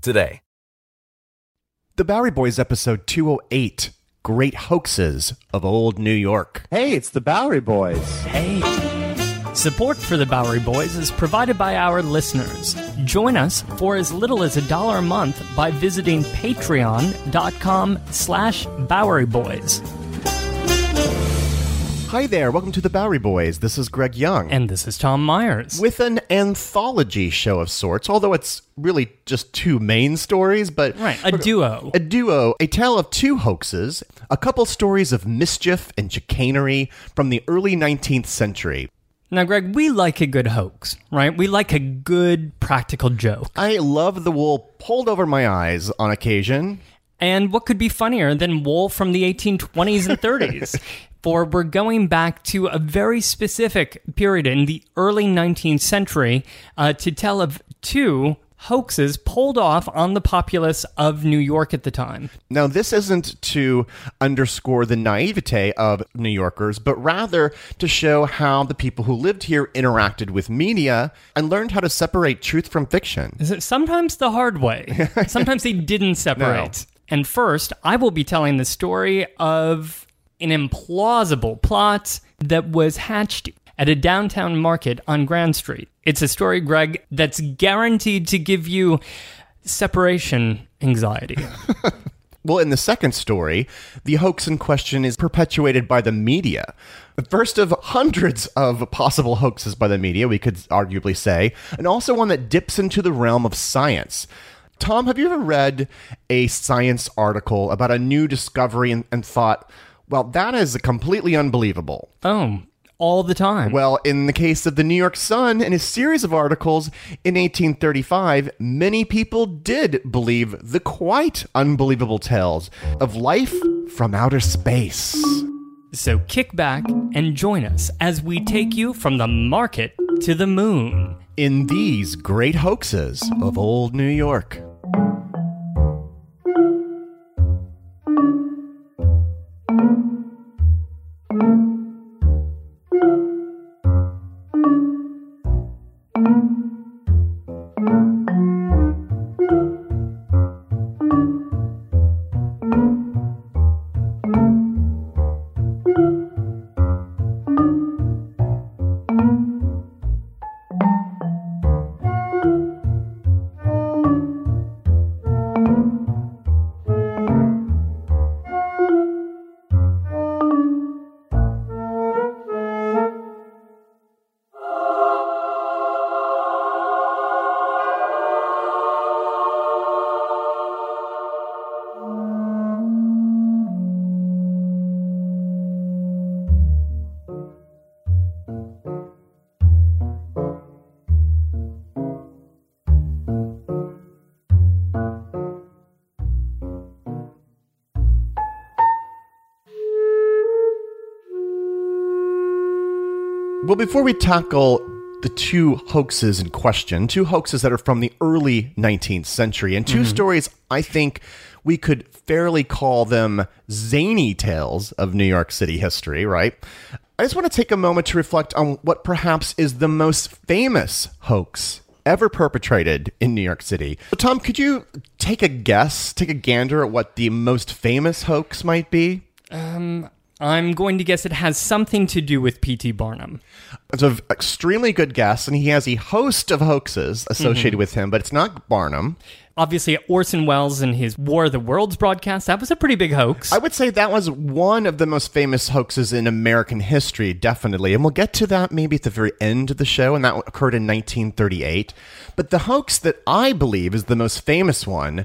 today. The Bowery Boys episode 208 Great Hoaxes of Old New York. Hey, it's the Bowery Boys. Hey. Support for the Bowery Boys is provided by our listeners. Join us for as little as a dollar a month by visiting patreon.com slash Bowery Boys. Hi there, welcome to the Bowery Boys. This is Greg Young. And this is Tom Myers. with an anthology show of sorts, although it's really just two main stories, but Right, a duo. a duo, a tale of two hoaxes, a couple stories of mischief and chicanery from the early 19th century. Now, Greg, we like a good hoax, right? We like a good practical joke. I love the wool pulled over my eyes on occasion. And what could be funnier than wool from the 1820s and 30s? For we're going back to a very specific period in the early 19th century uh, to tell of two hoaxes pulled off on the populace of New York at the time. Now, this isn't to underscore the naivete of New Yorkers, but rather to show how the people who lived here interacted with media and learned how to separate truth from fiction. Is it sometimes the hard way? Sometimes they didn't separate. And first, I will be telling the story of an implausible plot that was hatched at a downtown market on Grand Street. It's a story, Greg, that's guaranteed to give you separation anxiety. Well, in the second story, the hoax in question is perpetuated by the media. The first of hundreds of possible hoaxes by the media, we could arguably say, and also one that dips into the realm of science. Tom, have you ever read a science article about a new discovery and, and thought, well, that is completely unbelievable? oh, all the time. Well, in the case of the New York Sun and a series of articles in 1835, many people did believe the quite unbelievable tales of life from outer space. So kick back and join us as we take you from the market to the moon. In these great hoaxes of old New York. Well, before we tackle the two hoaxes in question, two hoaxes that are from the early 19th century, and 2 mm-hmm. stories I think we could fairly call them zany tales of New York City history, right? I just want to take a moment to reflect on what perhaps is the most famous hoax ever perpetrated in New York City. So, Tom, could you take a guess, take a gander at what the most famous hoax might be? Um, I'm going to guess it has something to do with P.T. Barnum. It's an extremely good guess, and he has a host of hoaxes associated mm-hmm. with him, but it's not Barnum. Obviously, Orson Welles and his War of the Worlds broadcast, that was a pretty big hoax. I would say that was one of the most famous hoaxes in American history, definitely. And we'll get to that maybe at the very end of the show, and that occurred in 1938. But the hoax that I believe is the most famous one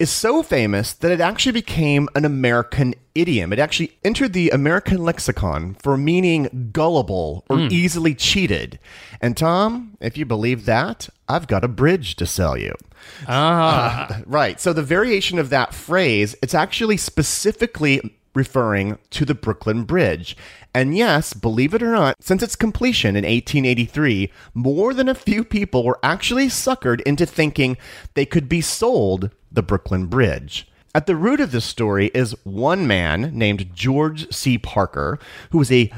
is so famous that it actually became an American idiom. It actually entered the American lexicon for meaning gullible or easily cheated. And Tom, if you believe that, I've got a bridge to sell you. ah. Right. So the variation of that phrase, it's actually specifically referring to the Brooklyn Bridge. And yes, believe it or not, since its completion in 1883, more than a few people were actually suckered into thinking they could be sold the Brooklyn Bridge. At the root of this story is one man named George C. Parker, who was a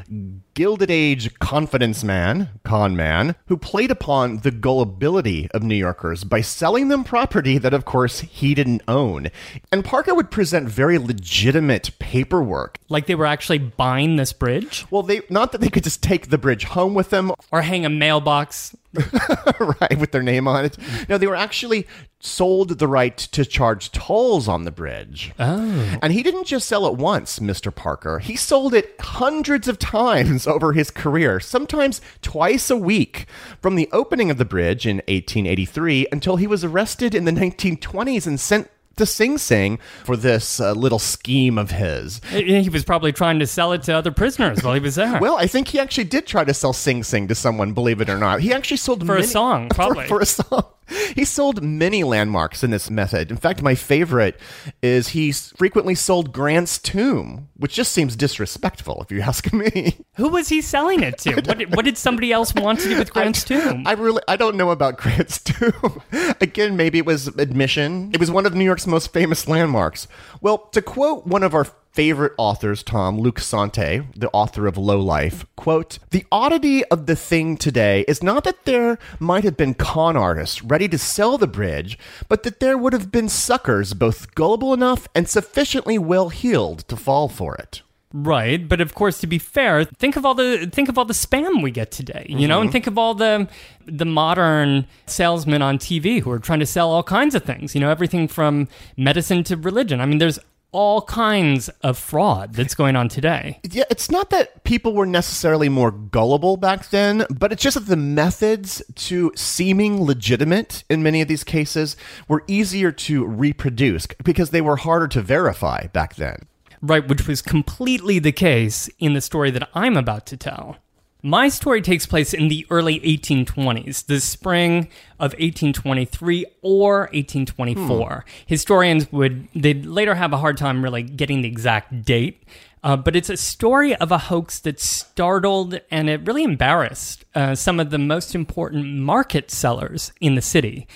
Gilded Age confidence man, con man, who played upon the gullibility of New Yorkers by selling them property that, of course, he didn't own. And Parker would present very legitimate paperwork. like they were actually buying this bridge Well, they not that they could just take the bridge home with them, or hang a mailbox. right, with their name on it. No, they were actually sold the right to charge tolls on the bridge. Oh. And he didn't just sell it once, Mr. Parker. He sold it hundreds of times over his career, sometimes twice a week, from the opening of the bridge in 1883 until he was arrested in the 1920s and sent to Sing Sing for this uh, little scheme of his. He was probably trying to sell it to other prisoners while he was there. Well, I think he actually did try to sell Sing Sing to someone, believe it or not. He actually sold it. For a many- song, for- probably. for, a song. He sold many landmarks in this method. In fact, my favorite is he frequently sold Grant's tomb, which just seems disrespectful, if you ask me. Who was he selling it to? What did, what did somebody else want to do with Grant's tomb? I really, I don't know about Grant's tomb. Again, maybe it was admission. It was one of New York's most famous landmarks. Well, to quote one of our favorite authors, Tom, Luc Sante, the author of Low Life, quote, The oddity of the thing today is not that there might have been con artists ready to sell the bridge, but that there would have been suckers both gullible enough and sufficiently well heeled to fall for it. Right, but of course, to be fair, think of all the think of all the spam we get today, you know, and mm-hmm. think of all the the modern salesmen on TV who are trying to sell all kinds of things, you know, everything from medicine to religion. I mean, there's all kinds of fraud that's going on today. Yeah, it's not that people were necessarily more gullible back then, but it's just that the methods to seeming legitimate in many of these cases were easier to reproduce because they were harder to verify back then. Right, which was completely the case in the story that I'm about to tell. My story takes place in the early 1820s, the spring of 1823 or 1824. Historians would they'd later have a hard time really getting the exact date, uh, but it's a story of a hoax that startled and it really embarrassed uh, some of the most important market sellers in the city.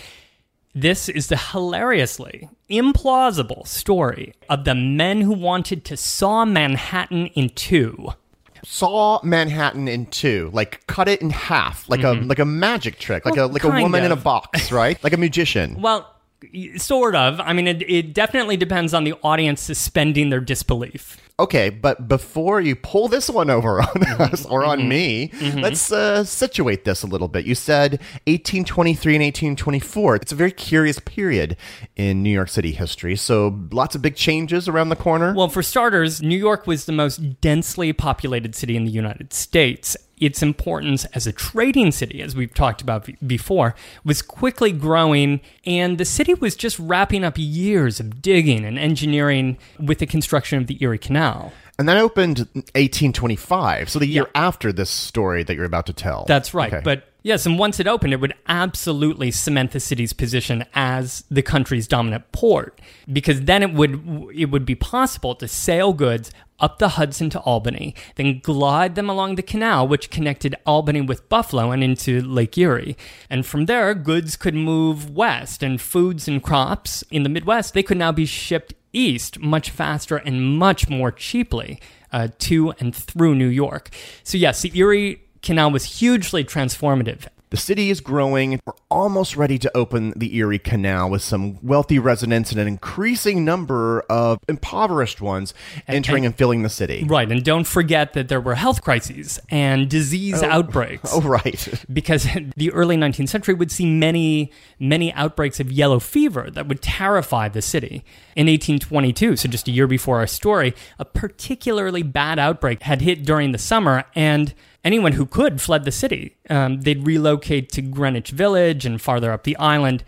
This is the hilariously implausible story of the men who wanted to saw Manhattan in two. Saw Manhattan in two, like cut it in half, like a mm-hmm. like a magic trick, like Well, a like a woman in a box, right? Like a magician. Well, sort of. I mean, it, it definitely depends on the audience suspending their disbelief. Okay, but before you pull this one over on mm-hmm. us or on mm-hmm. me, mm-hmm. let's uh, situate this a little bit. You said 1823 and 1824. It's a very curious period in New York City history. So lots of big changes around the corner. Well, for starters, New York was the most densely populated city in the United States. Its importance as a trading city, as we've talked about be- before, was quickly growing, and the city was just wrapping up years of digging and engineering with the construction of the Erie Canal. and that opened 1825. So the year Yeah. after this story that you're about to tell. That's right. Okay. But yes, and once it opened, it would absolutely cement the city's position as the country's dominant port, because then it would it would be possible to sail goods up the Hudson to Albany, then glide them along the canal, which connected Albany with Buffalo and into Lake Erie. And from there, goods could move west, and foods and crops in the Midwest they could now be shipped east much faster and much more cheaply uh, to and through New York. So yes, the Erie Canal was hugely transformative. The city is growing. We're almost ready to open the Erie Canal with some wealthy residents and an increasing number of impoverished ones entering and, and filling the city. Right. And don't forget that there were health crises and disease oh. outbreaks. Oh, right. because the early 19th century would see many, many outbreaks of yellow fever that would terrify the city. In 1822, so just a year before our story, a particularly bad outbreak had hit during the summer, and anyone who could fled the city. Um, they'd relocate to Greenwich Village and farther up the island.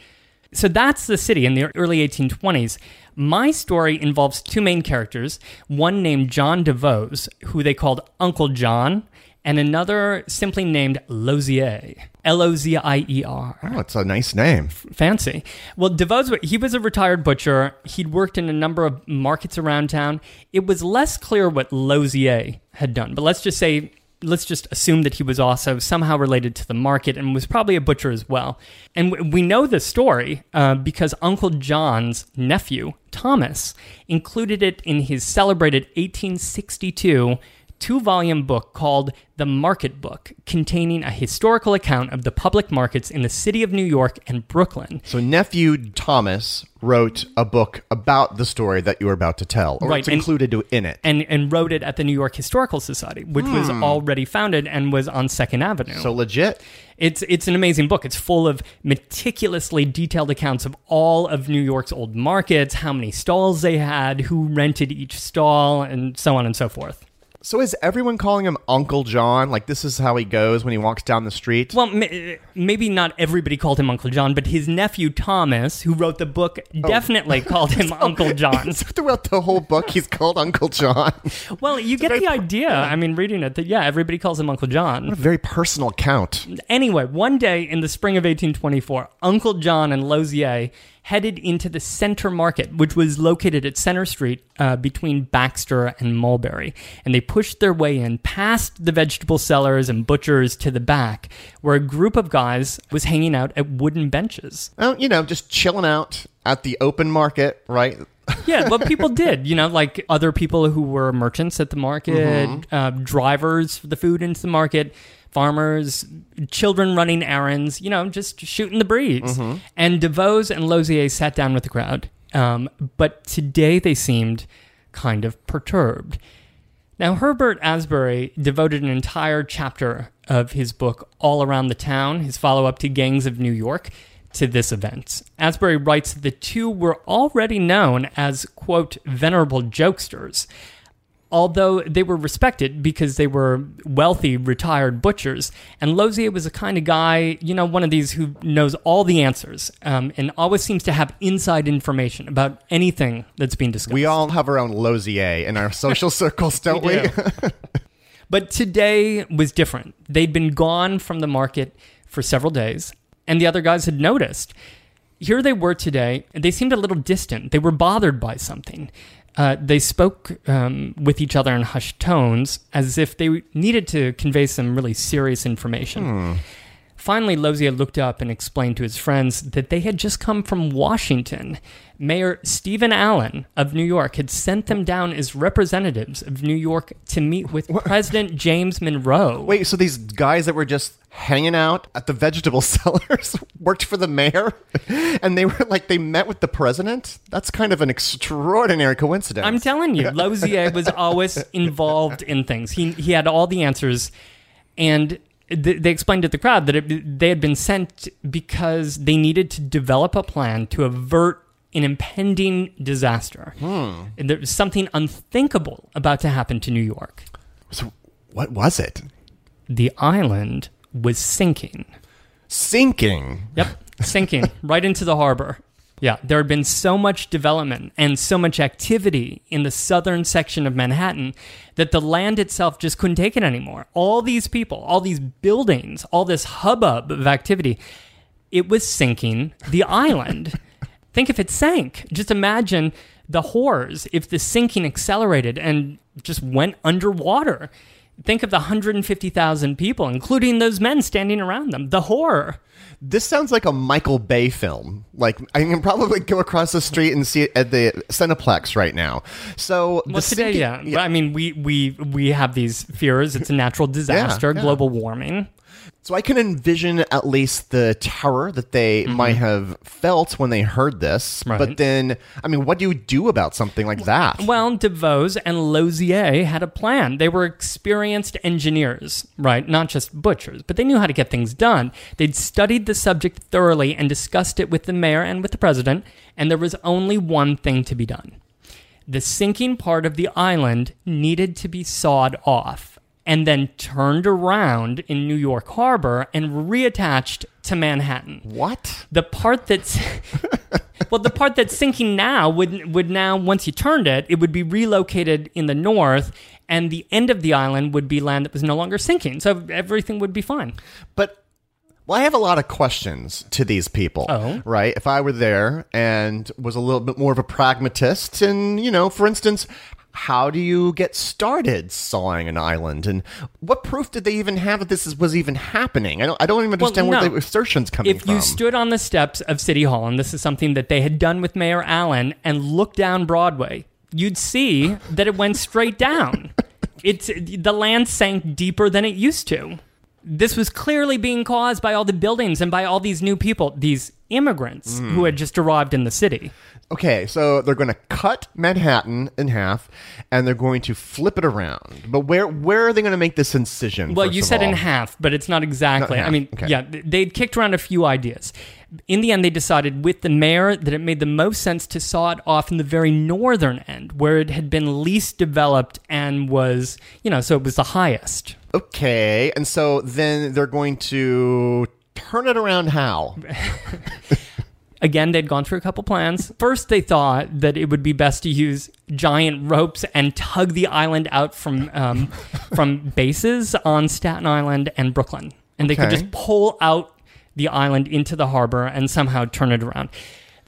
So that's the city in the early 1820s. My story involves two main characters one named John DeVoe, who they called Uncle John, and another simply named Lozier. L O Z I E R. Oh, it's a nice name. Fancy. Well, DeVoe, he was a retired butcher. He'd worked in a number of markets around town. It was less clear what Lozier had done, but let's just say let's just assume that he was also somehow related to the market and was probably a butcher as well. And we know this story uh, because Uncle John's nephew, Thomas, included it in his celebrated 1862 two volume book called The Market Book, containing a historical account of the public markets in the city of New York and Brooklyn. So, nephew Thomas wrote a book about the story that you were about to tell, or Right, it's and- included in it. And, and wrote it at the New York Historical Society, which was hmm. already founded and was on Second Avenue. so legit. It's it's an amazing book. It's full of meticulously detailed accounts of all of New York's old markets, how many stalls they had, who rented each stall, and so on and so forth. So is everyone calling him Uncle John? Like this is how he goes when he walks down the street? Well, ma- maybe not everybody called him Uncle John, but his nephew Thomas, who wrote the book, oh. definitely called him Uncle John. Throughout the whole book, he's called Uncle John. Well, you get the per- idea. I mean, reading it, that yeah, everybody calls him Uncle John. a very personal account. Anyway, one day in the spring of 1824, Uncle John and Lozier headed into the Center Market, which was located at Center Street uh, between Baxter and Mulberry. And they pushed their way in past the vegetable sellers and butchers to the back, where a group of guys was hanging out at wooden benches. Oh, you know, just chilling out at the open market, right? yeah, what people did, you know, like other people who were merchants at the market, Mm-hmm. uh, drivers for the food into the market, farmers, children running errands, you know, just shooting the breeze. Mm-hmm. And DeVos and Lozier sat down with the crowd. Um, but today they seemed kind of perturbed. Now, Herbert Asbury devoted an entire chapter of his book, All Around the Town, his follow up to Gangs of New York, to this event. Asbury writes that the two were already known as, quote, venerable jokesters. Although they were respected because they were wealthy, retired butchers, and Lozier was the kind of guy, you know, one of these who knows all the answers um, and always seems to have inside information about anything that's being discussed. We all have our own Lozier in our social circles, don't we? do. But today was different. They'd been gone from the market for several days, and the other guys had noticed. Here they were today, and they seemed a little distant. They were bothered by something. Uh, they spoke um, with each other in hushed tones as if they needed to convey some really serious information. Finally, Lozier looked up and explained to his friends that they had just come from Washington. Mayor Stephen Allen of New York had sent them down as representatives of New York to meet with President James Monroe. Wait, so these guys that were just hanging out at the vegetable sellers worked for the mayor? And they were like, they met with the president? That's kind of an extraordinary coincidence. I'm telling you, Lozier was always involved in things. He he had all the answers, and they explained to the crowd that it, they had been sent because they needed to develop a plan to avert an impending disaster. Hmm. And there was something unthinkable about to happen to New York. so what was it? The island was sinking. Sinking. Yep, sinking right into the harbor. Yeah, there had been so much development and so much activity in the southern section of Manhattan that the land itself just couldn't take it anymore. All these people, all these buildings, all this hubbub of activity, it was sinking the island. Think if it sank. Just imagine the horrors if the sinking accelerated and just went underwater. Think of the 150,000 people, including those men standing around them. The horror. This sounds like a Michael Bay film. Like I can probably go across the street and see it at the Cineplex right now. So Well, today, sinking- yeah. But, I mean, we, we we have these fears. It's a natural disaster, yeah. global warming. So I can envision at least the terror that they mm-hmm. might have felt when they heard this. Right. But then, I mean, what do you do about something like that? Well, DeVos and Lozier had a plan. They were experienced engineers, right? Not just butchers, but they knew how to get things done. They'd studied the subject thoroughly and discussed it with the mayor and with the president, and there was only one thing to be done. The sinking part of the island needed to be sawed off and then turned around in New York Harbor and reattached to Manhattan what? the part that's well the part that's sinking now would would now once you turned it it would be relocated in the north and the end of the island would be land that was no longer sinking so everything would be fine But well, I have a lot of questions to these people. Oh. Right? If I were there and was a little bit more of a pragmatist, and, you know, for instance, how do you get started sawing an island? And what proof did they even have that this is, was even happening? I don't, I don't even understand no. where the assertion's coming if from. If you stood on the steps of city hall and this is something that they had done with mayor allen and looked down broadway you'd see that it went straight down it's the land sank deeper than it used to this was clearly being caused by all the buildings and by all these new people these immigrants Hmm. who had just arrived in the city Okay, so they're going to cut Manhattan in half, and they're going to flip it around. But where where are they going to make this incision? Well, you said in half, but it's not exactly. Not I mean, okay. yeah, they'd kicked around a few ideas. In the end, they decided with the mayor that it made the most sense to saw it off in the very northern end, where it had been least developed and was, you know, so it was the highest. Okay, and so then they're going to turn it around. How? Again, they'd gone through a couple plans. First, they thought that it would be best to use giant ropes and tug the island out from um, from bases on Staten Island and Brooklyn, and they could Okay. just pull out the island into the harbor and somehow turn it around.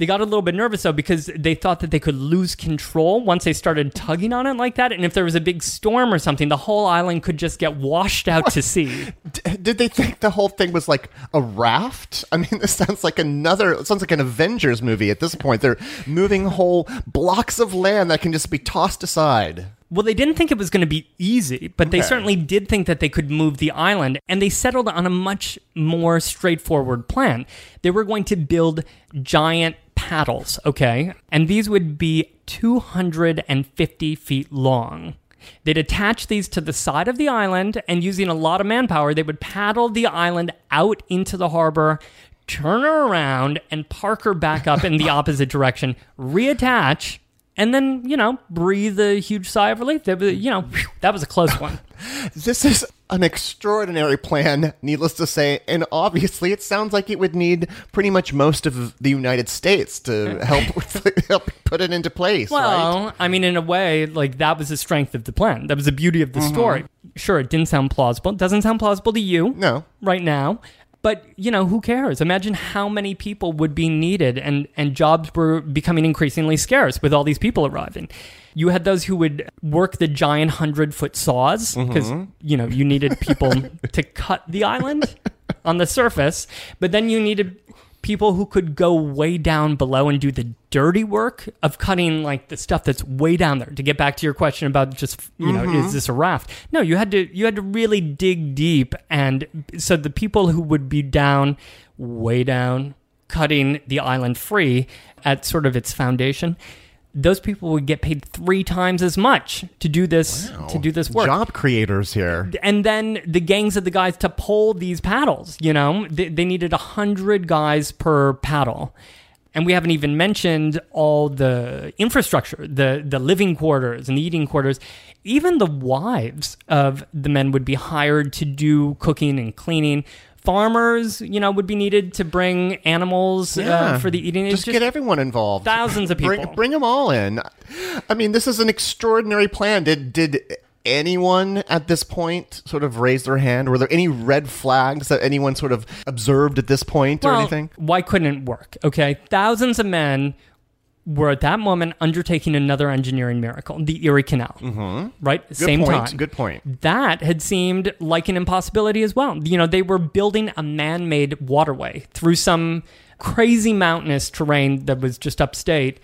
They got a little bit nervous though because they thought that they could lose control once they started tugging on it like that, and if there was a big storm or something, the whole island could just get washed out to sea. D- did they think the whole thing was like a raft? I mean, this sounds like another. It sounds like an Avengers movie at this point. They're moving whole blocks of land that can just be tossed aside. Well, they didn't think it was going to be easy, but they certainly did think that they could move the island, and they settled on a much more straightforward plan. They were going to build giant paddles, okay? And these would be 250 feet long. They'd attach these to the side of the island, and using a lot of manpower, they would paddle the island out into the harbor, turn her around, and park her back up in the opposite direction, reattach, and then, you know, breathe a huge sigh of relief. You know, that was a close one. This is an extraordinary plan, needless to say, and obviously it sounds like it would need pretty much most of the United States to help with, help put it into place. right? Well, I mean, in a way, like that was the strength of the plan. That was the beauty of the mm-hmm. story. Sure, it didn't sound plausible. It doesn't sound plausible to you. No. Right now. But, you know, who cares? Imagine how many people would be needed and, and jobs were becoming increasingly scarce with all these people arriving. You had those who would work the giant hundred foot saws mm-hmm. because, you know, you needed people to cut the island on the surface, but then you needed people who could go way down below and do the dirty work of cutting like the stuff that's way down there. To get back to your question about just you know is mm-hmm. this a raft? No you had to you had to really dig deep and so the people who would be down way down cutting the island free at sort of its foundation those people would get paid three times as much to do this to do this work Job creators here. and then the gangs of the guys to pull these paddles. You know, they, they needed a hundred guys per paddle, and we haven't even mentioned all the infrastructure, the the living quarters and the eating quarters. Even the wives of the men would be hired to do cooking and cleaning. Farmers, you know, would be needed to bring animals uh, for the eating. It's Just, get everyone involved. thousands of people. bring them all in. I mean, this is an extraordinary plan. Did did anyone at this point sort of raise their hand? Were there any red flags that anyone sort of observed at this point or anything? Why couldn't it work? Okay. Thousands of men were at that moment undertaking another engineering miracle, the Erie Canal. Mm-hmm. Right? Good Same point. time. Good point. That had seemed like an impossibility as well. You know, they were building a man made waterway through some crazy mountainous terrain that was just upstate.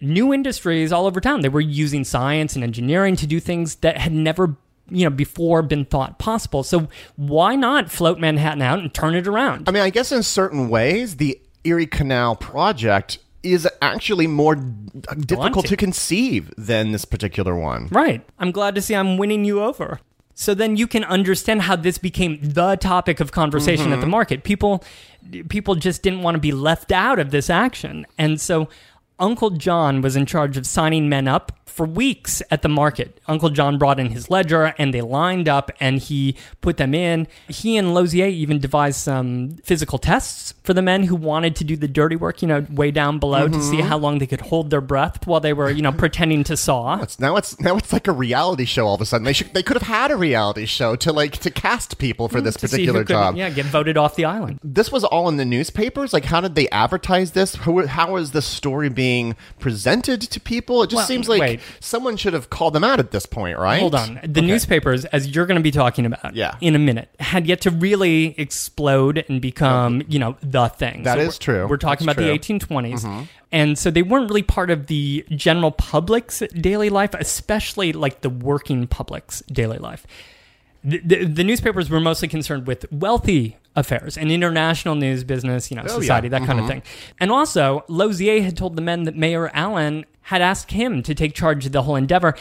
New industries all over town. They were using science and engineering to do things that had never you know before been thought possible. So why not float Manhattan out and turn it around? I mean, I guess in certain ways, the Erie Canal project is actually more difficult Daunting. to conceive than this particular one. Right. I'm glad to see I'm winning you over. So then you can understand how this became the topic of conversation at the mm-hmm. market. People people just didn't want to be left out of this action. And so Uncle John was in charge of signing men up for weeks at the market. Uncle John brought in his ledger and they lined up and he put them in. He and Lozier even devised some physical tests for the men who wanted to do the dirty work, you know, way down below to see mm-hmm. how long they could hold their breath while they were, you know, pretending to saw. It's, now it's now it's like a reality show. All of a sudden, they should they could have had a reality show to like to cast people for mm, this see who particular could, job. Yeah, get voted off the island. This was all in the newspapers. Like, how did they advertise this? How, how is this story being presented to people? It just Well, seems like wait. someone should have called them out at this point, right? Hold on. The newspapers, as you're going to be talking about Yeah. in a minute, had yet to really explode and become, you know, the thing. That That is true. We're talking That's about true. the 1820s. Mm-hmm. And so they weren't really part of the general public's daily life, especially like the working public's daily life. The, the, the newspapers were mostly concerned with wealthy affairs and international news, business, you know, oh, yeah. society, that kind of mm-hmm. thing. And also, Lozier had told the men that Mayor Allen had asked him to take charge of the whole endeavor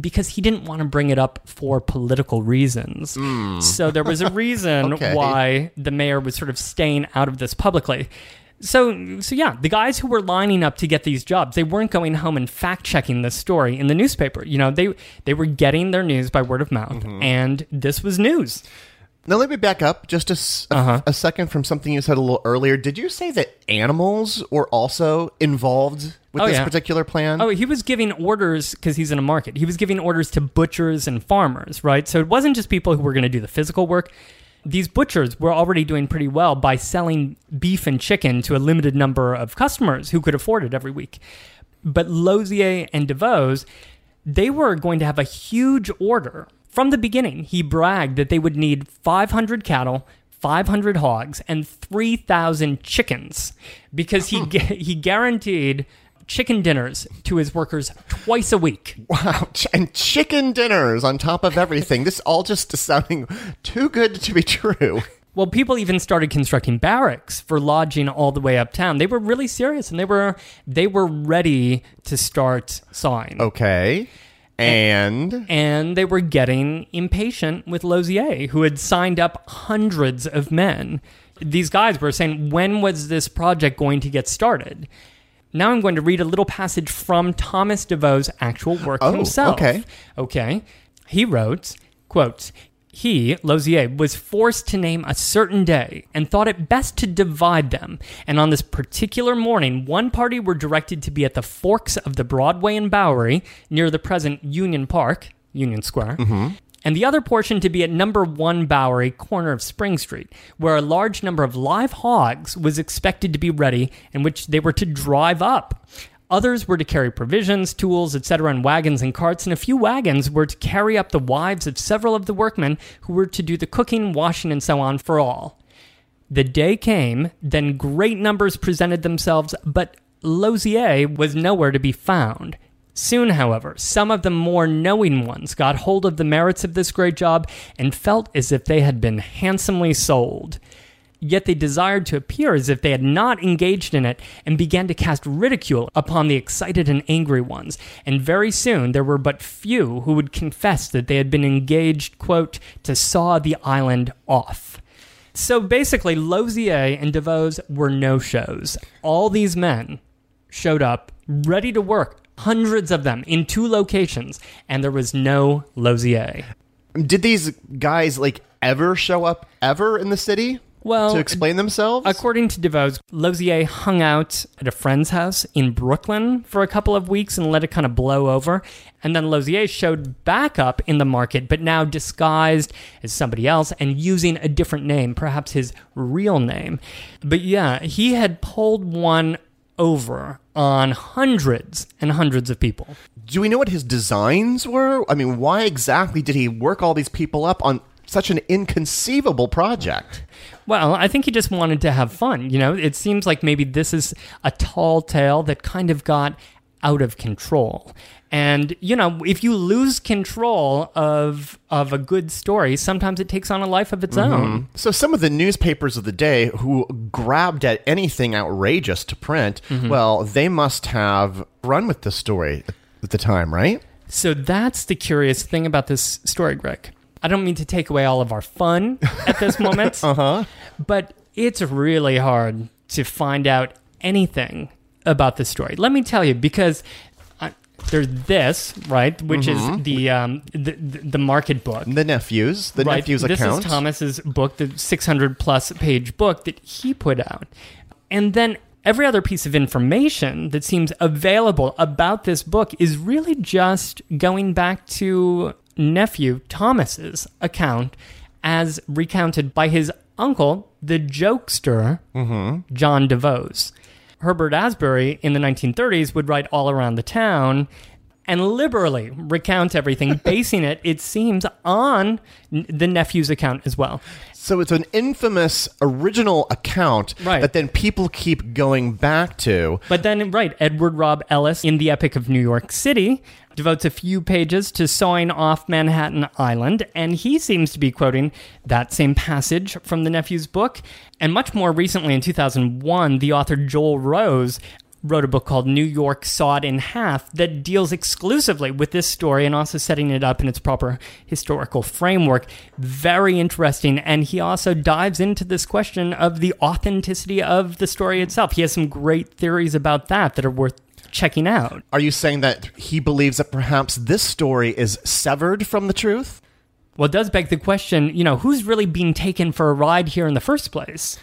because he didn't want to bring it up for political reasons. Hmm. So there was a reason Okay. why the mayor was sort of staying out of this publicly. So, so yeah, the guys who were lining up to get these jobs, they weren't going home and fact checking the story in the newspaper. You know, they they were getting their news by word of mouth, mm-hmm. and this was news. Now let me back up just a, a- Uh-huh. a second from something you said a little earlier. Did you say that animals were also involved with Oh, this yeah. particular plan? Oh, he was giving orders because he's in a market. He was giving orders to butchers and farmers, right? So it wasn't just people who were going to do the physical work. These butchers were already doing pretty well by selling beef and chicken to a limited number of customers who could afford it every week. But Lozier and DeVos, they were going to have a huge order. From the beginning, he bragged that they would need 500 cattle, 500 hogs, and 3,000 chickens because he, hmm. gu- he guaranteed chicken dinners to his workers twice a week. Wow, ch- and chicken dinners on top of everything. this all just is sounding too good to be true. Well, people even started constructing barracks for lodging all the way uptown. They were really serious and they were they were ready to start sawing. Okay. And and they were getting impatient with Lozier, who had signed up hundreds of men. These guys were saying, when was this project going to get started? Now I'm going to read a little passage from Thomas DeVoe's actual work Oh, himself. okay. Okay. He wrote, quote, he, Lozier, was forced to name a certain day and thought it best to divide them. And on this particular morning, one party were directed to be at the forks of the Broadway and Bowery near the present Union Park, Union Square, mm-hmm. and the other portion to be at number one Bowery, corner of Spring Street, where a large number of live hogs was expected to be ready and which they were to drive up. Others were to carry provisions, tools, etc., in wagons and carts, and a few wagons were to carry up the wives of several of the workmen who were to do the cooking, washing, and so on for all. The day came, then great numbers presented themselves, but Lozier was nowhere to be found. Soon, however, some of the more knowing ones got hold of the merits of this great job and felt as if they had been handsomely sold. Yet they desired to appear as if they had not engaged in it and began to cast ridicule upon the excited and angry ones. And very soon there were but few who would confess that they had been engaged, quote, to saw the island off. So basically, Lozier and DeVos were no shows. All these men showed up ready to work, hundreds of them in two locations, and there was no Lozier. did these guys like ever show up ever in the city? Well, to explain themselves? According to DeVos, Lozier hung out at a friend's house in Brooklyn for a couple of weeks and let it kind of blow over. And then Lozier showed back up in the market, but now disguised as somebody else and using a different name, perhaps his real name. But yeah, he had pulled one over on hundreds and hundreds of people. Do we know what his designs were? I mean, why exactly did he work all these people up on such an inconceivable project? Well, I think he just wanted to have fun. You know, it seems like maybe this is a tall tale that kind of got out of control. And you know, if you lose control of of a good story, sometimes it takes on a life of its mm-hmm. own. So some of the newspapers of the day who grabbed at anything outrageous to print, mm-hmm. well, they must have run with this story at the time, right? So that's the curious thing about this story, Greg. I don't mean to take away all of our fun at this moment, uh-huh. but it's really hard to find out anything about the story. Let me tell you, because uh, there's this, right, which is the, um, the the market book. The nephews, the right? nephews this account. is Thomas's book, the 600 plus page book that he put out. And then every other piece of information that seems available about this book is really just going back to nephew Thomas's account as recounted by his uncle, the jokester, mm-hmm. John DeVos. Herbert Asbury in the 1930s would write all around the town and liberally recount everything, basing it, it seems, on the nephew's account as well. So it's an infamous original account Right. that then people keep going back to. But then, right, Edward Robb Ellis in The Epic of New York City devotes a few pages to sawing off Manhattan Island, and he seems to be quoting that same passage from the nephew's book. And much more recently, in 2001, the author Joel Rose wrote a book called New York Sawed in Half that deals exclusively with this story and also setting it up in its proper historical framework. Very interesting. And he also dives into this question of the authenticity of the story itself. He has some great theories about that that are worth checking out. Are you saying that he believes that perhaps this story is severed from the truth? Well, it does beg the question, you know, who's really being taken for a ride here in the first place?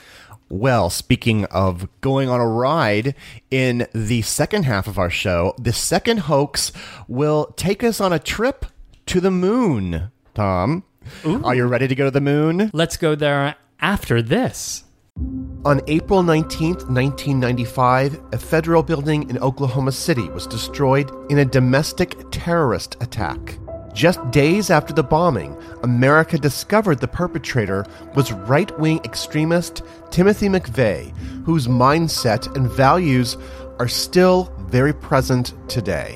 Well, speaking of going on a ride, in the second half of our show, the second hoax will take us on a trip to the moon. Tom, are you ready to go to the moon? Let's go there after this. On April 19, 1995, a federal building in Oklahoma City was destroyed in a domestic terrorist attack. Just days after the bombing, America discovered the perpetrator was right wing extremist Timothy McVeigh, whose mindset and values are still very present today.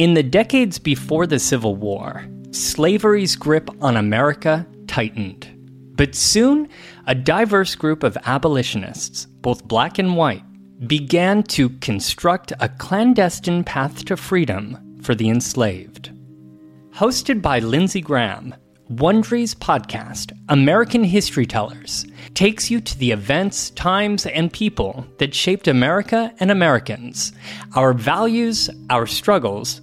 In the decades before the Civil War, slavery's grip on America tightened. But soon, a diverse group of abolitionists, both black and white, began to construct a clandestine path to freedom for the enslaved. Hosted by Lindsay Graham, Wondery's podcast, American History Tellers, takes you to the events, times, and people that shaped America and Americans, our values, our struggles,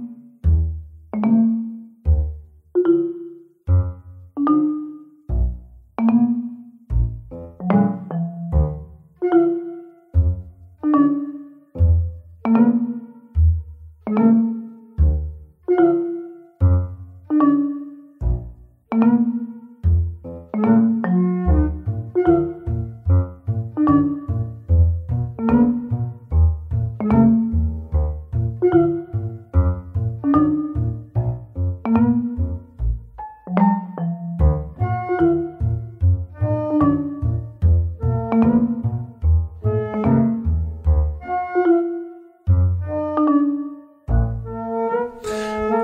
thank you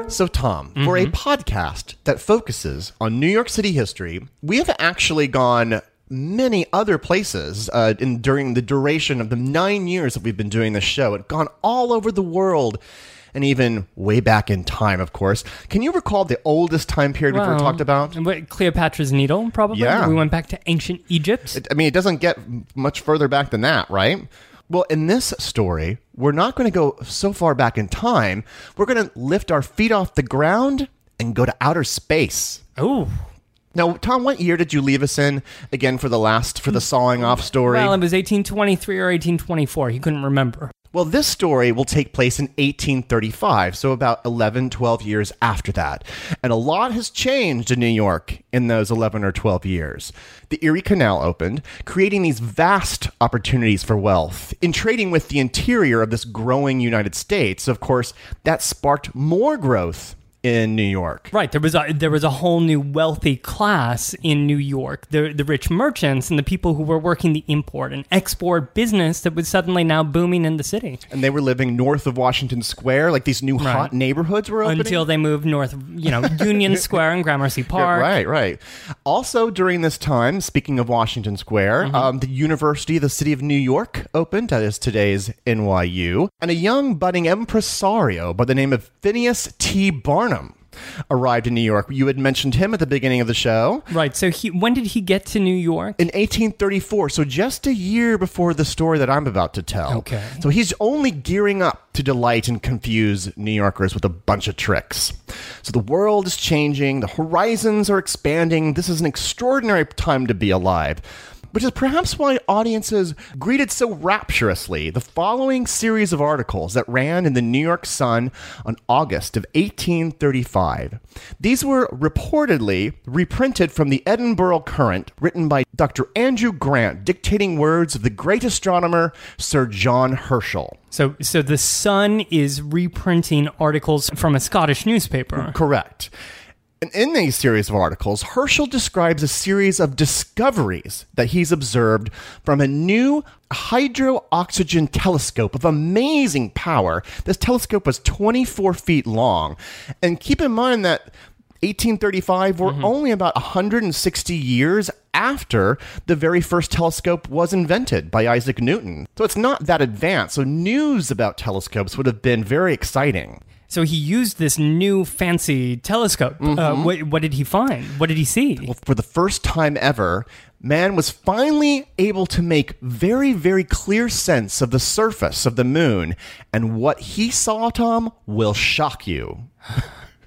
So, Tom, for a podcast that focuses on New York City history, we have actually gone many other places uh, in, during the duration of the nine years that we've been doing this show. It's gone all over the world. And even way back in time, of course. Can you recall the oldest time period we've ever talked about? Cleopatra's Needle, probably. Yeah. We went back to ancient Egypt. I mean, it doesn't get much further back than that, right? Well, in this story, we're not going to go so far back in time. We're going to lift our feet off the ground and go to outer space. oh. Now, Tom, what year did you leave us in again for the last for the sawing off story? Well, it was 1823 or 1824. He couldn't remember. Well, this story will take place in 1835, so about 11, 12 years after that. And a lot has changed in New York in those 11 or 12 years. The Erie Canal opened, creating these vast opportunities for wealth. In trading with the interior of this growing United States, of course, that sparked more growth in New York. Right, there was a there was a whole new wealthy class in New York, the the rich merchants and the people who were working the import and export business that was suddenly now booming in the city. And they were living north of Washington Square, like these new hot neighborhoods were opening. Until they moved north, you know, Union Square and Gramercy Park. Right, right. Also, during this time, speaking of Washington Square, Mm-hmm. um, the University of the City of New York opened, that is today's NYU, and a young budding impresario by the name of Phineas T. Barnum arrived in New York. You had mentioned him at the beginning of the show. Right. So he when did he get to New York? In 1834, so just a year before the story that I'm about to tell. Okay. So he's only gearing up to delight and confuse New Yorkers with a bunch of tricks. So the world is changing, the horizons are expanding. This is an extraordinary time to be alive. Which is perhaps why audiences greeted so rapturously the following series of articles that ran in the New York Sun on August of 1835. These were reportedly reprinted from the Edinburgh Courant, written by Dr. Andrew Grant, dictating words of the great astronomer Sir John Herschel. So so the Sun is reprinting articles from a Scottish newspaper. Correct. And in these series of articles, Herschel describes a series of discoveries that he's observed from a new hydro-oxygen telescope of amazing power. This telescope was 24 feet long. And keep in mind that 1835 were mm-hmm. only about 160 years after the very first telescope was invented by Isaac Newton. So it's not that advanced. So news about telescopes would have been very exciting. So he used this new fancy telescope. Uh, what, what did he find? What did he see? Well, for the first time ever, man was finally able to make very, very clear sense of the surface of the moon. And what he saw, Tom, will shock you.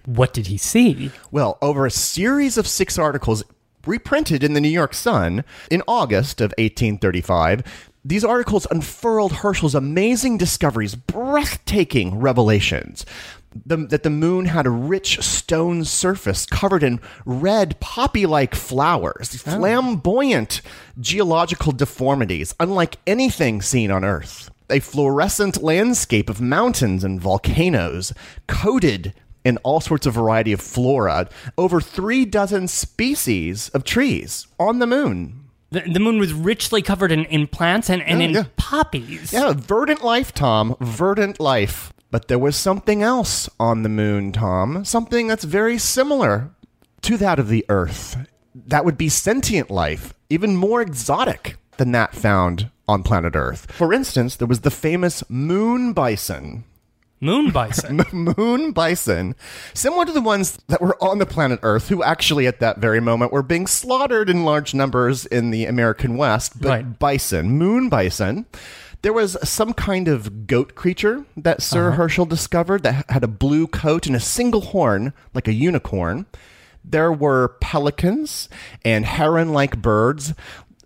What did he see? Well, over a series of six articles reprinted in the New York Sun in August of 1835, these articles unfurled Herschel's amazing discoveries, breathtaking revelations. The, that the moon had a rich stone surface covered in red poppy like flowers, these flamboyant geological deformities, unlike anything seen on Earth. A fluorescent landscape of mountains and volcanoes, coated in all sorts of variety of flora, over three dozen species of trees on the moon. The, the moon was richly covered in, in plants and, and Yeah, in yeah. poppies. Yeah, verdant life, Tom. Verdant life. But there was something else on the moon, Tom. Something that's very similar to that of the Earth. That would be sentient life, even more exotic than that found on planet Earth. For instance, there was the famous moon bison. Moon bison. moon bison, similar to the ones that were on the planet Earth, who actually at that very moment were being slaughtered in large numbers in the American West. But Right. bison, moon bison. There was some kind of goat creature that Sir uh-huh. Herschel discovered that had a blue coat and a single horn, like a unicorn. There were pelicans and heron like birds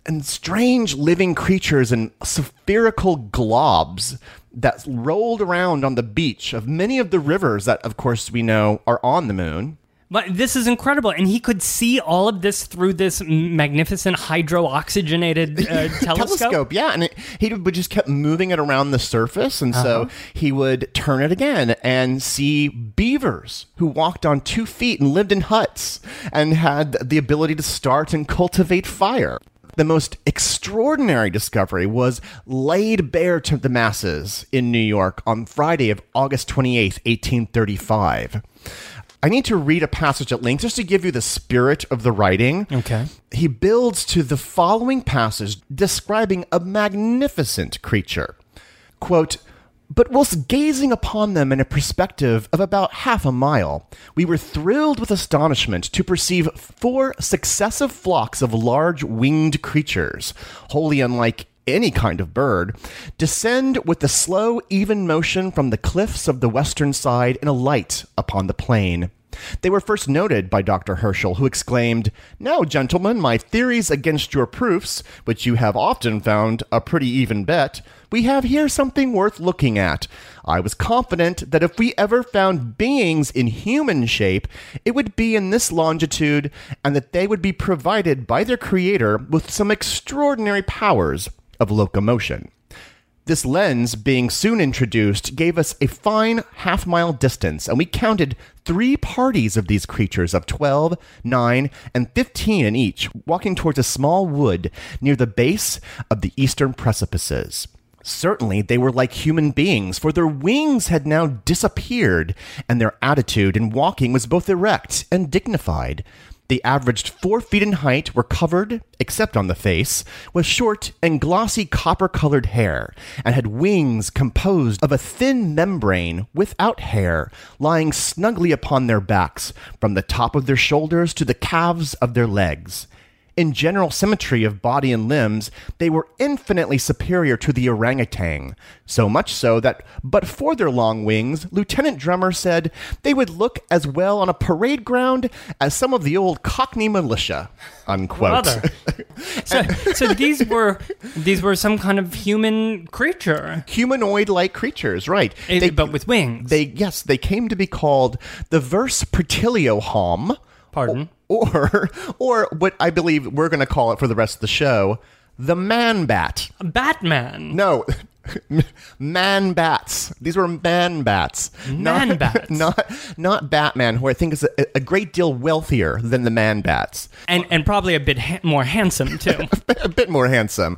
and strange living creatures and spherical globs that rolled around on the beach of many of the rivers that, of course, we know are on the moon. But this is incredible, and he could see all of this through this magnificent hydro-oxygenated uh, telescope. yeah, and it, he would just kept moving it around the surface, and so he would turn it again and see beavers who walked on two feet and lived in huts and had the ability to start and cultivate fire. The most extraordinary discovery was laid bare to the masses in New York on Friday of August 28th, 1835. I need to read a passage at length just to give you the spirit of the writing. Okay. He builds to the following passage describing a magnificent creature. Quote, but whilst gazing upon them in a perspective of about half a mile, we were thrilled with astonishment to perceive four successive flocks of large winged creatures, wholly unlike any kind of bird, descend with a slow, even motion from the cliffs of the western side and alight upon the plain. They were first noted by Dr. Herschel, who exclaimed, Now, gentlemen, my theories against your proofs, which you have often found a pretty even bet, we have here something worth looking at. I was confident that if we ever found beings in human shape, it would be in this longitude, and that they would be provided by their Creator with some extraordinary powers of locomotion. This lens, being soon introduced, gave us a fine half mile distance, and we counted three parties of these creatures of 12, 9, and 15 in each, walking towards a small wood near the base of the eastern precipices. Certainly, they were like human beings, for their wings had now disappeared, and their attitude in walking was both erect and dignified. They averaged four feet in height, were covered, except on the face, with short and glossy copper colored hair, and had wings composed of a thin membrane without hair, lying snugly upon their backs, from the top of their shoulders to the calves of their legs. In general symmetry of body and limbs, they were infinitely superior to the orangutan, so much so that, but for their long wings, Lieutenant Drummond said they would look as well on a parade ground as some of the old Cockney militia. Unquote. So, so these were these were some kind of human creature, Humanoid-like creatures, right? eh, but with wings. they yes, they came to be called the Vespertilio homo. Pardon. Or, or what I believe we're going to call it for the rest of the show, the man bat. Batman. No, man bats. These were man bats. Man not, bats. Not not Batman, who I think is a, a great deal wealthier than the man bats. And and probably a bit ha- more handsome too. a bit more handsome.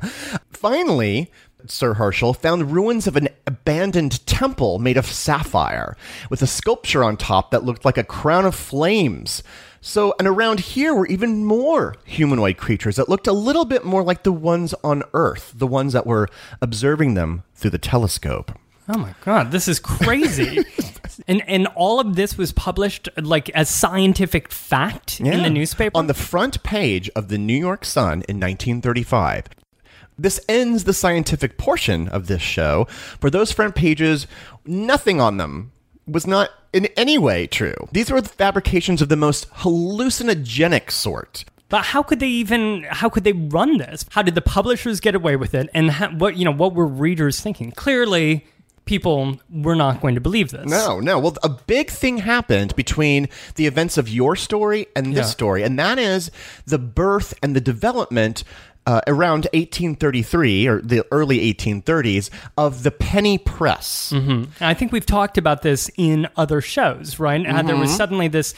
Finally, Sir Herschel found ruins of an abandoned temple made of sapphire, with a sculpture on top that looked like a crown of flames. So, and around here were even more humanoid creatures that looked a little bit more like the ones on Earth, the ones that were observing them through the telescope. Oh my god, this is crazy. and and all of this was published like as scientific fact in the newspaper. On the front page of the New York Sun in 1935. This ends the scientific portion of this show. For those front pages, nothing on them was not in any way true. These were the fabrications of the most hallucinogenic sort. but how could they even how could they run this? How did the publishers get away with it? And how, what you know what were readers thinking? Clearly people were not going to believe this. No, no. Well, a big thing happened between the events of your story and this Yeah. story, and that is the birth and the development. Uh, around 1833 or the early 1830s of the penny press. And I think we've talked about this in other shows, right? How there Mm-hmm. was suddenly this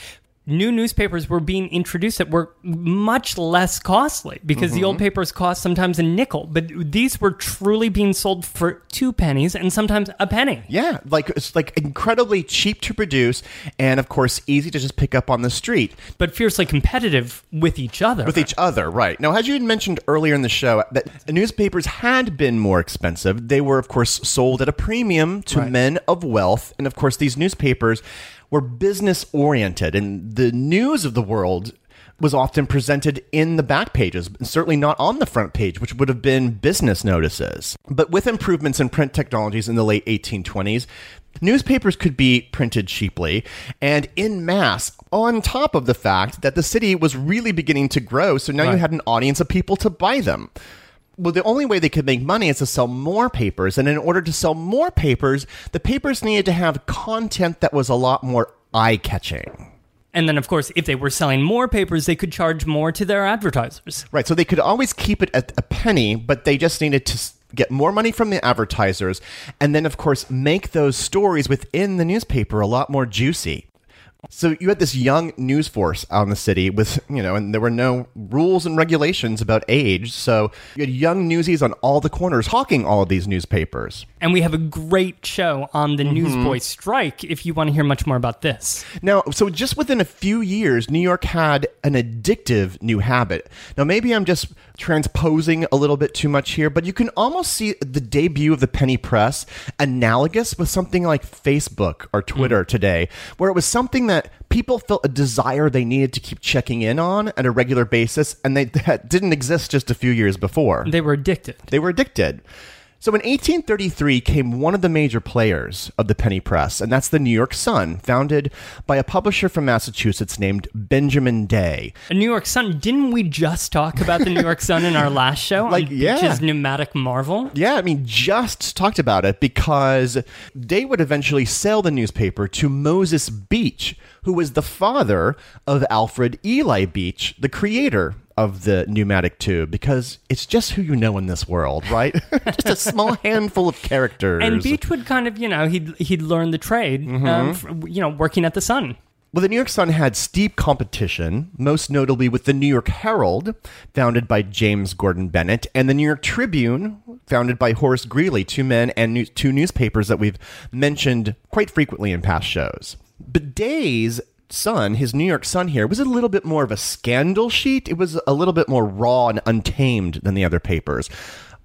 new newspapers were being introduced that were much less costly because the old mm-hmm. papers cost sometimes a nickel, but these were truly being sold for two pennies and sometimes a penny. Yeah, like it's like incredibly cheap to produce, and of course easy to just pick up on the street But fiercely competitive with each other. with each other. Right now, as you had mentioned earlier in the show, that newspapers had been more expensive. They were, of course, sold at a premium to men of wealth, and of course, these newspapers were business oriented, and the news of the world was often presented in the back pages, certainly not on the front page, which would have been business notices. But with improvements in print technologies in the late 1820s, newspapers could be printed cheaply and in mass, on top of the fact that the city was really beginning to grow. So now you had an audience of people to buy them. Well, the only way they could make money is to sell more papers. And in order to sell more papers, the papers needed to have content that was a lot more eye catching. and then, of course, if they were selling more papers, they could charge more to their advertisers. Right. So they could always keep it at a penny, but they just needed to get more money from the advertisers and then, of course, make those stories within the newspaper a lot more juicy. So you had this young news force out in the city with, you know, and there were no rules and regulations about age. So you had young newsies on all the corners hawking all of these newspapers. And we have a great show on the Mm-hmm. Newsboy strike if you want to hear much more about this. Now, so just within a few years, New York had an addictive new habit. Now, maybe I'm just transposing a little bit too much here, but you can almost see the debut of the penny press analogous with something like Facebook or Twitter today, where it was something that people felt a desire they needed to keep checking in on at a regular basis, and they that didn't exist just a few years before. They were addicted. They were addicted. So in 1833 came one of the major players of the penny press, and that's the New York Sun, founded by a publisher from Massachusetts named Benjamin Day. A New York Sun. Didn't we just talk about the New York Sun in our last show? Like, yeah. Beach's pneumatic marvel. Yeah, I mean, just talked about it because Day would eventually sell the newspaper to Moses Beach, who was the father of Alfred Ely Beach, the creator of the pneumatic tube, because it's just who you know in this world, right? just a small handful of characters. And Beach would kind of, you know, he'd he'd learn the trade, Mm-hmm. um, f- you know, working at the Sun. Well, the New York Sun had steep competition, most notably with the New York Herald, founded by James Gordon Bennett, and the New York Tribune, founded by Horace Greeley, two men and new- two newspapers that we've mentioned quite frequently in past shows. But Day's Sun, his New York Sun here, was a little bit more of a scandal sheet. It was a little bit more raw and untamed than the other papers.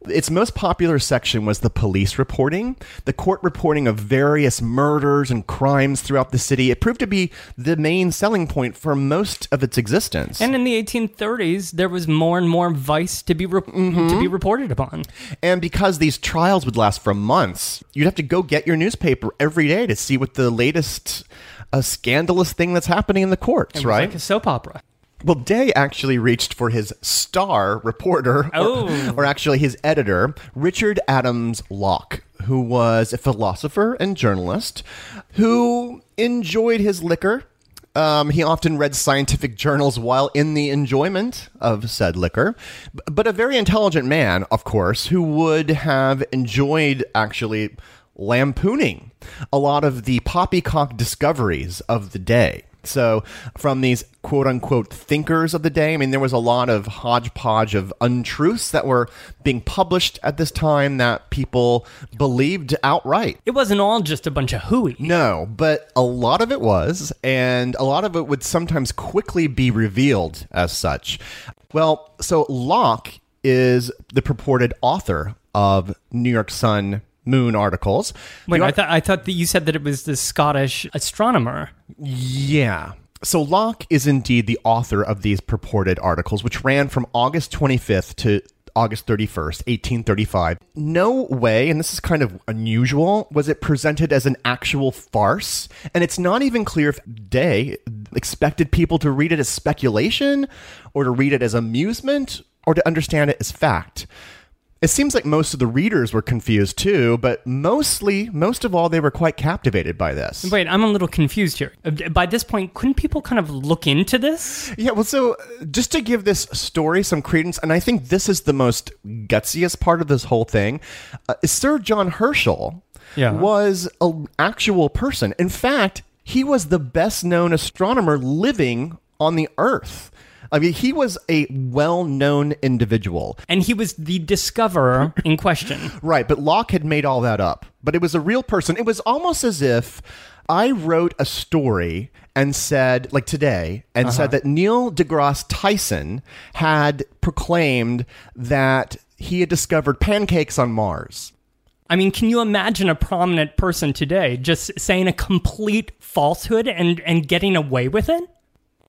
Its most popular section was the police reporting, the court reporting of various murders and crimes throughout the city. It proved to be the main selling point for most of its existence. And in the 1830s, there was more and more vice to be re- Mm-hmm. to be reported upon. And because these trials would last for months, you'd have to go get your newspaper every day to see what the latest uh, scandalous thing that's happening in the courts, right? like a soap opera. Well, Day actually reached for his star reporter, or, Oh. or actually his editor, Richard Adams Locke, who was a philosopher and journalist who enjoyed his liquor. Um, he often read scientific journals while in the enjoyment of said liquor, but a very intelligent man, of course, who would have enjoyed actually lampooning a lot of the poppycock discoveries of the day. So, from these quote unquote thinkers of the day, I mean, there was a lot of hodgepodge of untruths that were being published at this time that people believed outright. It wasn't all just a bunch of hooey. No, but a lot of it was, and a lot of it would sometimes quickly be revealed as such. Well, so Locke is the purported author of New York Sun moon articles. Wait, I thought I thought that you said that it was the Scottish astronomer. Yeah. So Locke is indeed the author of these purported articles, which ran from August 25th to August 31st, 1835. No way, and this is kind of unusual, was it presented as an actual farce. And it's not even clear if Day expected people to read it as speculation, or to read it as amusement, or to understand it as fact. It seems like most of the readers were confused too, but mostly, most of all, they were quite captivated by this. Wait, I'm a little confused here. Uh, By this point, couldn't people kind of look into this? Yeah, well, so uh, just to give this story some credence, and I think this is the most gutsiest part of this whole thing, uh, Sir John Herschel Yeah. was an actual person. In fact, he was the best known astronomer living on the Earth. I mean, he was a well known individual. And he was the discoverer in question. Right, but Locke had made all that up. But it was a real person. It was almost as if I wrote a story and said, like today, and said uh-huh. that Neil deGrasse Tyson had proclaimed that he had discovered pancakes on Mars. I mean, can you imagine a prominent person today just saying a complete falsehood and, and getting away with it?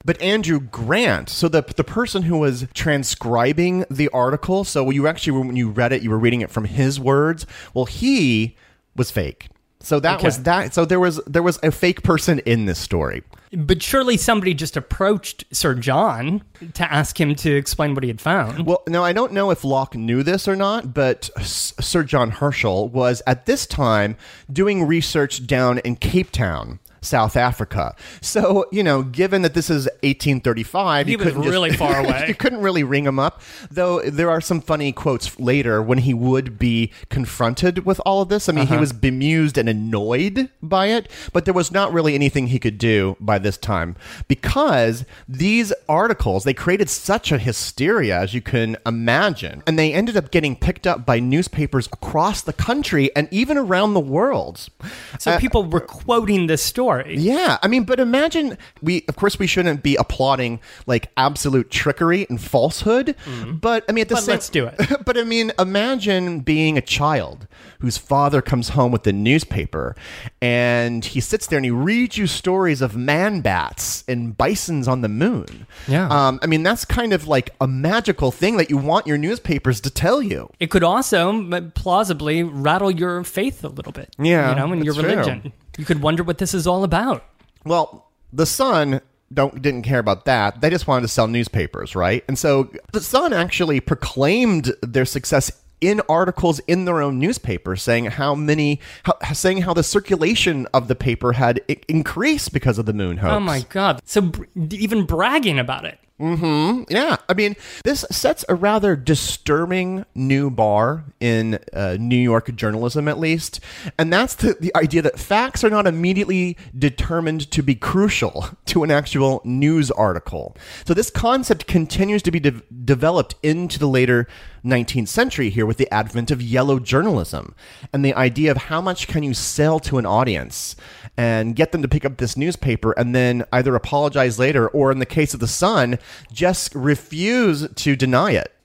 But Andrew Grant, so the the person who was transcribing the article, so you actually when you read it, you were reading it from his words. Well, he was fake. So that was that. So there was there was a fake person in this story. But surely somebody just approached Sir John to ask him to explain what he had found. Well, now I don't know if Locke knew this or not, but S- Sir John Herschel was at this time doing research down in Cape Town. South Africa. So, you know, given that this is 1835, He you was couldn't just- really far away. you couldn't really ring him up. Though there are some funny quotes later when he would be confronted with all of this. I mean, Uh-huh. he was bemused and annoyed by it, but there was not really anything he could do by this time because these articles, they created such a hysteria as you can imagine. And they ended up getting picked up by newspapers across the country and even around the world. so people were quoting this story. Yeah, I mean, but imagine we, of course, we shouldn't be applauding like absolute trickery and falsehood, but I mean, at the But same, let's do it. but I mean, imagine being a child whose father comes home with the newspaper, and he sits there and he reads you stories of man bats and bisons on the moon. Yeah. um, I mean, that's kind of like a magical thing that you want your newspapers to tell you. It could also plausibly rattle your faith a little bit. Yeah, You know, and your religion. true. You could wonder what this is all about. Well, the Sun don't didn't care about that. They just wanted to sell newspapers, right? And so the Sun actually proclaimed their success in articles in their own newspaper saying how many how, saying how the circulation of the paper had I- increased because of the moon oh hoax. Oh my God. So br- even bragging about it. Yeah, I mean, this sets a rather disturbing new bar in uh, New York journalism, at least. And that's the, the idea that facts are not immediately determined to be crucial to an actual news article. So, this concept continues to be de- developed into the later 19th century here with the advent of yellow journalism and the idea of how much can you sell to an audience and get them to pick up this newspaper and then either apologize later or in the case of the sun just refuse to deny it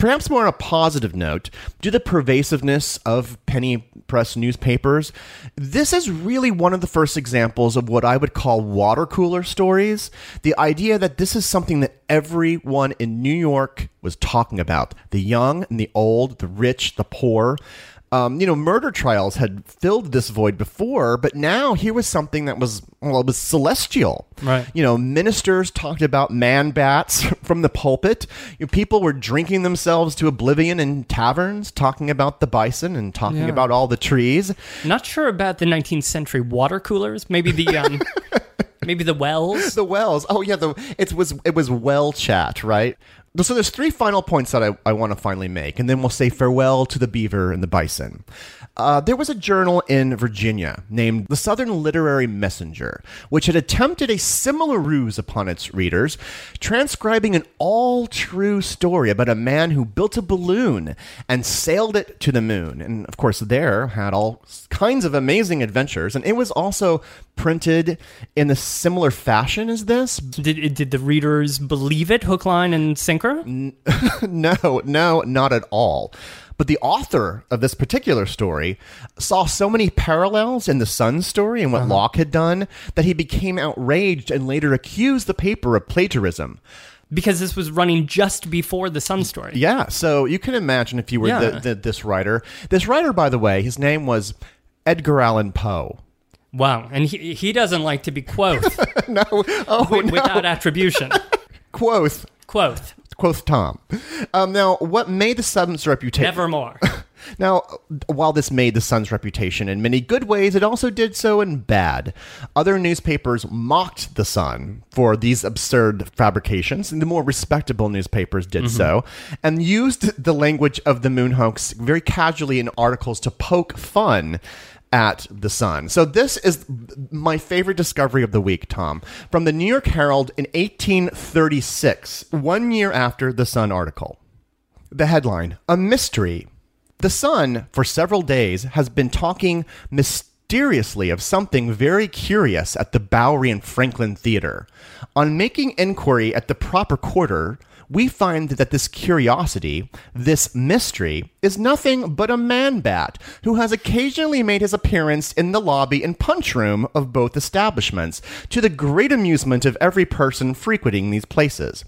Perhaps more on a positive note, due to the pervasiveness of penny press newspapers, this is really one of the first examples of what I would call water cooler stories. The idea that this is something that everyone in New York was talking about the young and the old, the rich, the poor. Um, you know, murder trials had filled this void before, but now here was something that was, well, it was celestial. Right. You know, ministers talked about man bats from the pulpit. You know, people were drinking themselves to oblivion in taverns, talking about the bison and talking Yeah. about all the trees. Not sure about the 19th century water coolers. Maybe the um, maybe the wells. The wells. Oh yeah, the it was it was well chat, right? So there's three final points that I, I want to finally make, and then we'll say farewell to the beaver and the bison. Uh, there was a journal in Virginia named the Southern Literary Messenger, which had attempted a similar ruse upon its readers, transcribing an all true story about a man who built a balloon and sailed it to the moon. And of course, there had all kinds of amazing adventures. And it was also printed in a similar fashion as this. Did did the readers believe it? Hook, line, and sinker. no, no, not at all. But the author of this particular story saw so many parallels in the Sun story and what uh-huh. Locke had done that he became outraged and later accused the paper of plagiarism. Because this was running just before the Sun story. Yeah, so you can imagine if you were Yeah. the, the, this writer. This writer, by the way, his name was Edgar Allan Poe. Wow, and he he doesn't like to be quoth no, oh no, without attribution. quoth, Quoth. Quoth Tom. Um, now, what made the Sun's reputation? Nevermore. Now, while this made the Sun's reputation in many good ways, it also did so in bad. Other newspapers mocked the Sun for these absurd fabrications, and the more respectable newspapers did so, and used the language of the moon hoax very casually in articles to poke fun at the Sun. So this is my favorite discovery of the week, Tom. From the New York Herald in 1836, one year after the Sun article. The headline A mystery. The Sun, for several days, has been talking mysteriously of something very curious at the Bowery and Franklin Theater. On making inquiry at the proper quarter, we find that this curiosity, this mystery, is nothing but a man bat who has occasionally made his appearance in the lobby and punch room of both establishments, to the great amusement of every person frequenting these places.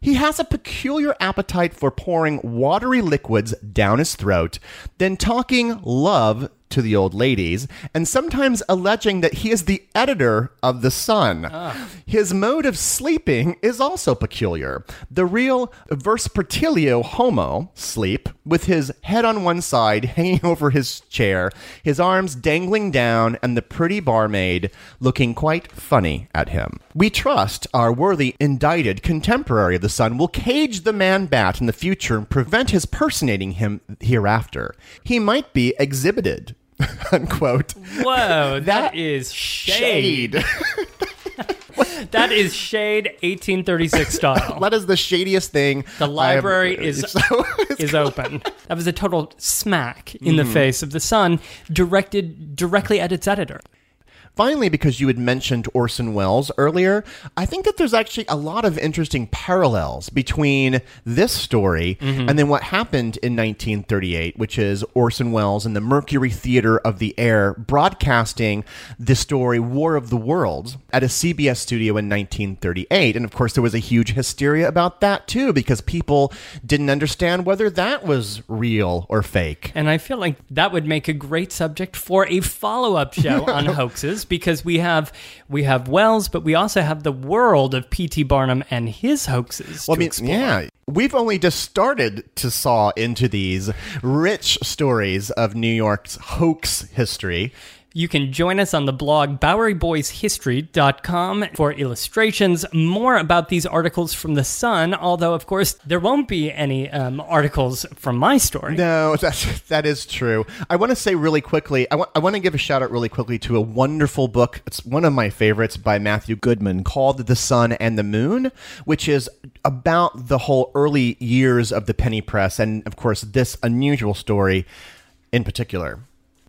He has a peculiar appetite for pouring watery liquids down his throat, then talking love to the old ladies, and sometimes alleging that he is the editor of The Sun. Ah. His mode of sleeping is also peculiar. The real vespertilio homo sleep, with his head on one side hanging over his chair, his arms dangling down, and the pretty barmaid looking quite funny at him. We trust our worthy indicted contemporary of The Sun will cage the man bat in the future and prevent his personating him hereafter. He might be exhibited. Unquote. Whoa, That- is shade. That is shade 1836 style. That is the shadiest thing. The library is So- is open. That was a total smack in Mm-hmm. the face of the Sun, directed directly at its editor. Finally, because you had mentioned Orson Welles earlier, I think that there's actually a lot of interesting parallels between this story mm-hmm. and then what happened in 1938, which is Orson Welles and the Mercury Theater of the Air broadcasting the story War of the Worlds at a CBS studio in 1938. And of course, there was a huge hysteria about that too, because people didn't understand whether that was real or fake. And I feel like that would make a great subject for a follow-up show on hoaxes because we have we have Welles, but we also have the world of P.T. Barnum and his hoaxes. Well, I mean, explore. yeah, we've only just started to saw into these rich stories of New York's hoax history. You can join us on the blog BoweryBoysHistory.com for illustrations, more about these articles from The Sun, although, of course, there won't be any um, articles from my story. No, that's that is true. I want to say really quickly. I want I want to give a shout out really quickly to a wonderful book. It's one of my favorites by Matthew Goodman called "The Sun and the Moon," which is about the whole early years of the penny press, and of course, this unusual story in particular.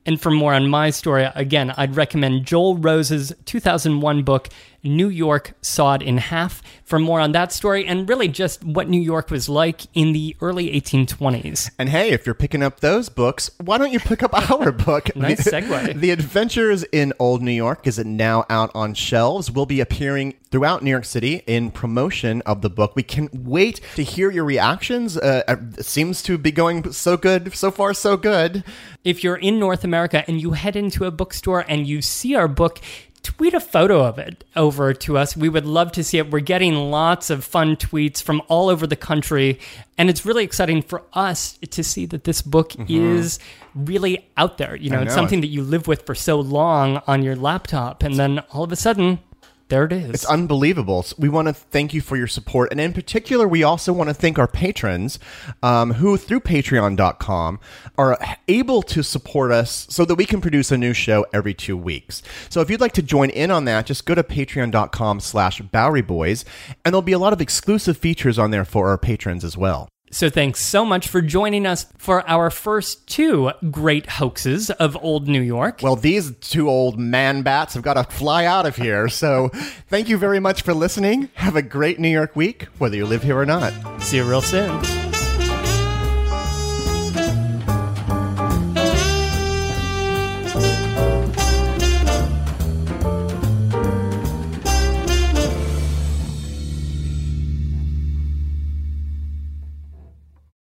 And for more on my story, again, I'd recommend Joel Rose's 2001 book, New York Sawed in Half, for more on that story and really just what New York was like in the early 1820s. And hey, if you're picking up those books, why don't you pick up our book? Nice The- segue. The Adventures in Old New York is now out on shelves. We'll be appearing throughout New York City in promotion of the book. We can't wait to hear your reactions. Uh, it seems to be going so good, so far, so good. If you're in North America and you head into a bookstore and you see our book, tweet a photo of it over to us. We would love to see it. We're getting lots of fun tweets from all over the country, and it's really exciting for us to see that this book mm-hmm. is really out there. You know, it's something that you live with for so long on your laptop, and then all of a sudden, there it is. It's unbelievable. So we want to thank you for your support. And in particular, we also want to thank our patrons um, who, through patreon.com, are able to support us so that we can produce a new show every two weeks. So if you'd like to join in on that, just go to patreon.com slash Bowery Boys, and there'll be a lot of exclusive features on there for our patrons as well. So thanks so much for joining us for our first two great hoaxes of old New York. Well, these two old man bats have got to fly out of here. So thank you very much for listening. Have a great New York week, whether you live here or not. See you real soon.